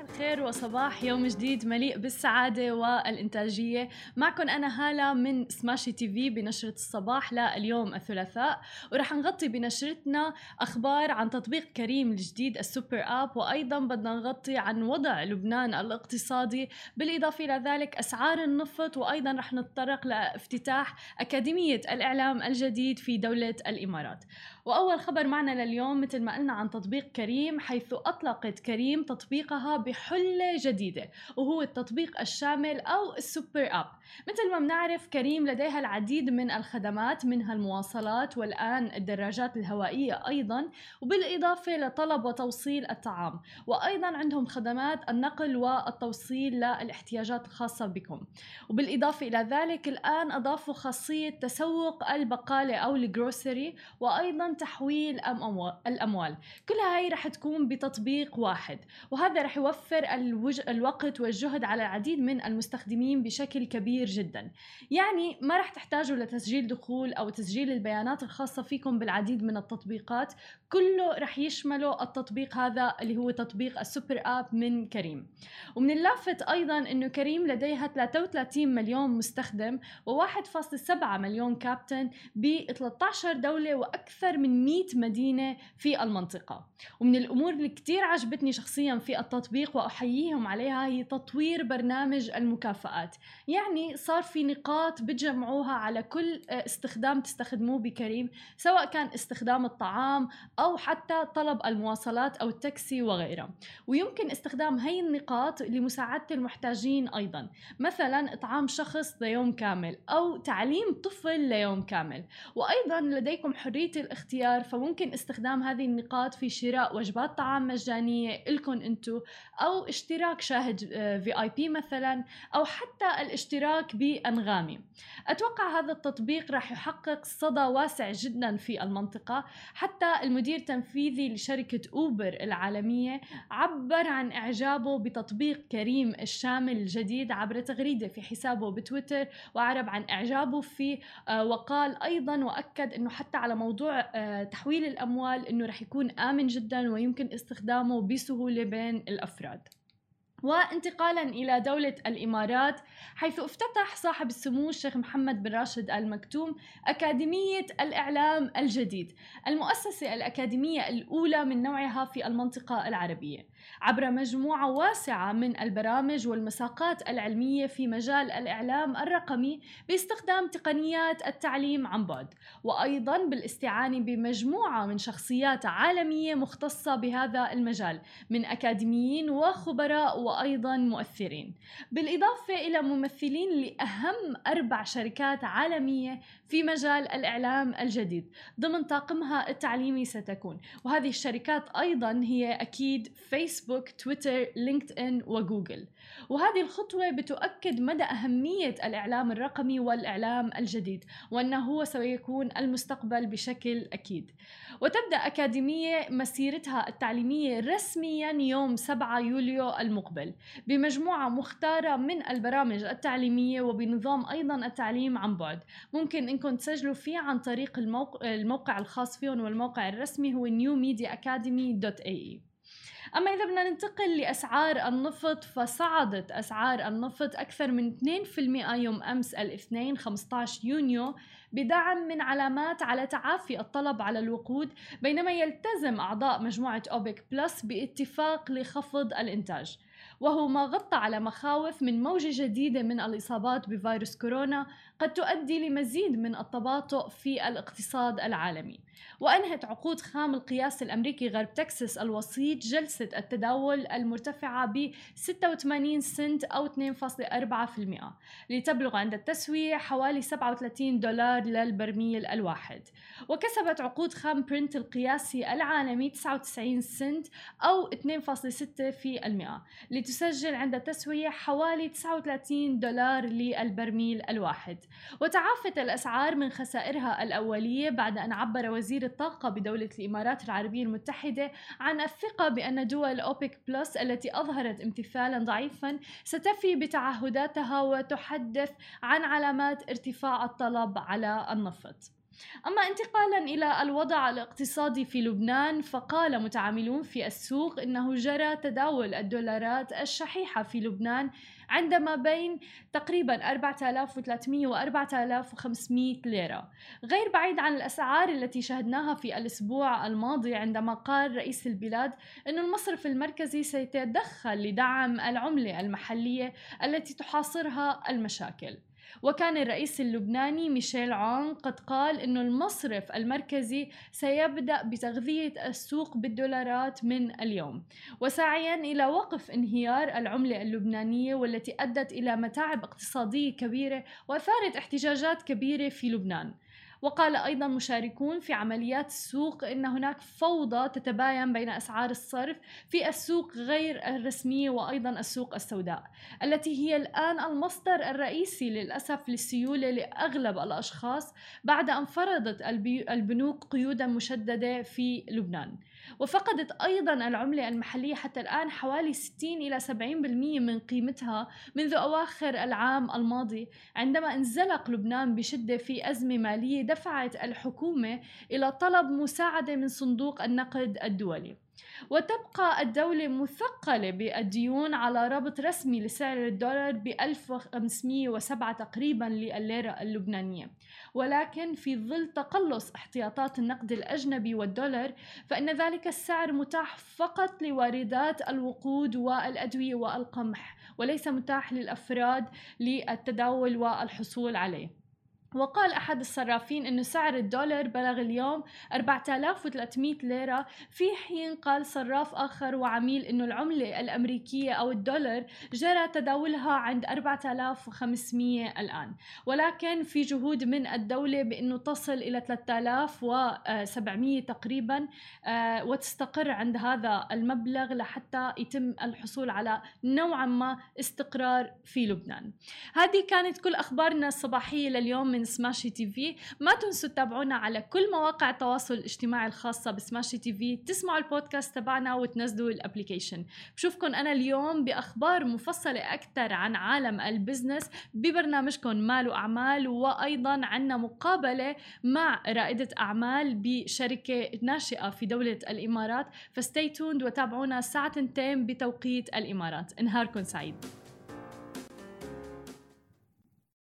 الخير وصباح يوم جديد مليء بالسعادة والإنتاجية. معكم أنا هالة من سماشي تي في بنشرة الصباح لليوم الثلاثاء ورح نغطي بنشرتنا أخبار عن تطبيق كريم الجديد السوبر آب وأيضا بدنا نغطي عن وضع لبنان الاقتصادي بالإضافة إلى ذلك أسعار النفط وأيضا رح نتطرق لإفتتاح أكاديمية الإعلام الجديد في دولة الإمارات. وأول خبر معنا لليوم مثل ما قلنا عن تطبيق كريم حيث أطلقت كريم تطبيقها بحلة جديدة وهو التطبيق الشامل أو السوبر أب. مثل ما بنعرف كريم لديها العديد من الخدمات منها المواصلات والآن الدراجات الهوائية أيضا وبالإضافة لطلب وتوصيل الطعام. وأيضا عندهم خدمات النقل والتوصيل للاحتياجات الخاصة بكم. وبالإضافة إلى ذلك الآن أضافوا خاصية تسوق البقالة أو الجروسري وأيضا تحويل الأموال. كلها هاي رح تكون بتطبيق واحد وهذا رح يوفر الوج... الوقت والجهد على العديد من المستخدمين بشكل كبير جدا. يعني ما رح تحتاجوا لتسجيل دخول أو تسجيل البيانات الخاصة فيكم بالعديد من التطبيقات. كله رح يشمله التطبيق هذا اللي هو تطبيق السوبر آب من كريم. ومن اللافت أيضا إنه كريم لديها 33 مليون مستخدم و1.7 مليون كابتن ب 13 دولة وأكثر من 100 مدينة في المنطقة. ومن الأمور اللي كتير عجبتني شخصيا في التطبيق وأحييهم عليها هي تطوير برنامج المكافآت. يعني صار في نقاط بتجمعوها على كل استخدام تستخدموه بكريم سواء كان استخدام الطعام أو حتى طلب المواصلات أو التاكسي وغيرها ويمكن استخدام هي النقاط لمساعدة المحتاجين أيضا. مثلا إطعام شخص ليوم كامل أو تعليم طفل ليوم كامل. وأيضا لديكم حرية الاختيار فممكن استخدام هذه النقاط في شراء وجبات طعام مجانية لكم أنتو أو اشتراك شاهد في اي بي مثلا أو حتى الاشتراك بأنغامي. أتوقع هذا التطبيق راح يحقق صدى واسع جدا في المنطقة. حتى المدير مدير تنفيذي لشركة أوبر العالمية عبر عن إعجابه بتطبيق كريم الشامل الجديد عبر تغريدة في حسابه بتويتر وعرب عن إعجابه فيه وقال أيضا وأكد أنه حتى على موضوع تحويل الأموال أنه رح يكون آمن جدا ويمكن استخدامه بسهولة بين الأفراد. وانتقالا إلى دولة الإمارات حيث افتتح صاحب السمو الشيخ محمد بن راشد ال مكتوم أكاديمية الإعلام الجديد، المؤسسة الأكاديمية الأولى من نوعها في المنطقة العربية، عبر مجموعة واسعة من البرامج والمساقات العلمية في مجال الإعلام الرقمي باستخدام تقنيات التعليم عن بعد، وأيضا بالاستعانة بمجموعة من شخصيات عالمية مختصة بهذا المجال من أكاديميين وخبراء وأيضا مؤثرين. بالإضافة إلى ممثلين لأهم أربع شركات عالمية في مجال الإعلام الجديد ضمن طاقمها التعليمي ستكون. وهذه الشركات أيضا هي أكيد فيسبوك تويتر لينكد إن وجوجل. وهذه الخطوة بتؤكد مدى أهمية الإعلام الرقمي والإعلام الجديد وأنه هو سيكون المستقبل بشكل أكيد. وتبدأ أكاديمية مسيرتها التعليمية رسميا يوم 7 يوليو المقبل. بمجموعة مختارة من البرامج التعليمية وبنظام أيضا التعليم عن بعد. ممكن إنكم تسجلوا فيه عن طريق الموقع, الموقع الخاص فيهم والموقع الرسمي هو newmediaacademy.ae أما إذا بدنا ننتقل لأسعار النفط فصعدت أسعار النفط أكثر من 2% يوم أمس الاثنين 15 يونيو بدعم من علامات على تعافي الطلب على الوقود بينما يلتزم أعضاء مجموعة أوبك بلس باتفاق لخفض الإنتاج. وهو ما غطى على مخاوف من موجة جديدة من الإصابات بفيروس كورونا قد تؤدي لمزيد من التباطؤ في الاقتصاد العالمي. وأنهت عقود خام القياس الأمريكي غرب تكساس الوسيط جلسة التداول المرتفعة ب 86 سنت أو 2.4% لتبلغ عند التسوية حوالي 37 دولار للبرميل الواحد. وكسبت عقود خام برنت القياسي العالمي 99 سنت أو 2.6% لتسجل عند التسوية حوالي 39 دولار للبرميل الواحد. وتعافت الأسعار من خسائرها الأولية بعد أن عبر وزير الطاقة بدولة الإمارات العربية المتحدة عن الثقة بأن دول أوبك بلس التي أظهرت امتثالا ضعيفا ستفي بتعهداتها وتحدث عن علامات ارتفاع الطلب على النفط. أما انتقالا إلى الوضع الاقتصادي في لبنان فقال متعاملون في السوق إنه جرى تداول الدولارات الشحيحة في لبنان عندما بين تقريبا 4300 و 4500 ليرة. غير بعيد عن الأسعار التي شهدناها في الأسبوع الماضي عندما قال رئيس البلاد أن المصرف المركزي سيتدخل لدعم العملة المحلية التي تحاصرها المشاكل. وكان الرئيس اللبناني ميشيل عون قد قال أن المصرف المركزي سيبدأ بتغذية السوق بالدولارات من اليوم. وساعيا إلى وقف انهيار العملة اللبنانية والتي أدت إلى متاعب اقتصادية كبيرة وأثارت احتجاجات كبيرة في لبنان. وقال أيضا مشاركون في عمليات السوق أن هناك فوضى تتباين بين أسعار الصرف في السوق غير الرسمية وأيضا السوق السوداء التي هي الآن المصدر الرئيسي للأسف للسيولة لأغلب الأشخاص بعد أن فرضت البنوك قيودا مشددة في لبنان. وفقدت أيضا العملة المحلية حتى الآن حوالي 60 إلى 70% من قيمتها منذ أواخر العام الماضي عندما انزلق لبنان بشدة في أزمة مالية دفعت الحكومة إلى طلب مساعدة من صندوق النقد الدولي. وتبقى الدولة مثقلة بالديون على ربط رسمي لسعر الدولار ب 1507 تقريبا لليرة اللبنانية. ولكن في ظل تقلص احتياطات النقد الأجنبي والدولار فإن ذلك السعر متاح فقط لواردات الوقود والأدوية والقمح وليس متاح للأفراد للتداول والحصول عليه. وقال أحد الصرافين أن سعر الدولار بلغ اليوم 4300 ليرة. في حين قال صراف آخر وعميل أنه العملة الأمريكية أو الدولار جرى تداولها عند 4500 الآن. ولكن في جهود من الدولة بأنه تصل إلى 3700 تقريبا آه، وتستقر عند هذا المبلغ لحتى يتم الحصول على نوعا ما استقرار في لبنان. هذه كانت كل أخبارنا الصباحية لليوم. من سماشي تي في ما تنسوا تتابعونا على كل مواقع التواصل الاجتماعي الخاصة بسماشي تي في تسمعوا البودكاست تبعنا وتنزلوا ال application. بشوفكم أنا اليوم بأخبار مفصلة أكثر عن عالم ال business ببرنامجكم مال وأعمال وأيضا عنا مقابلة مع رائدة أعمال بشركة ناشئة في دولة الإمارات. فستي توند وتابعونا الساعة 2 بتوقيت الإمارات. نهاركم سعيد.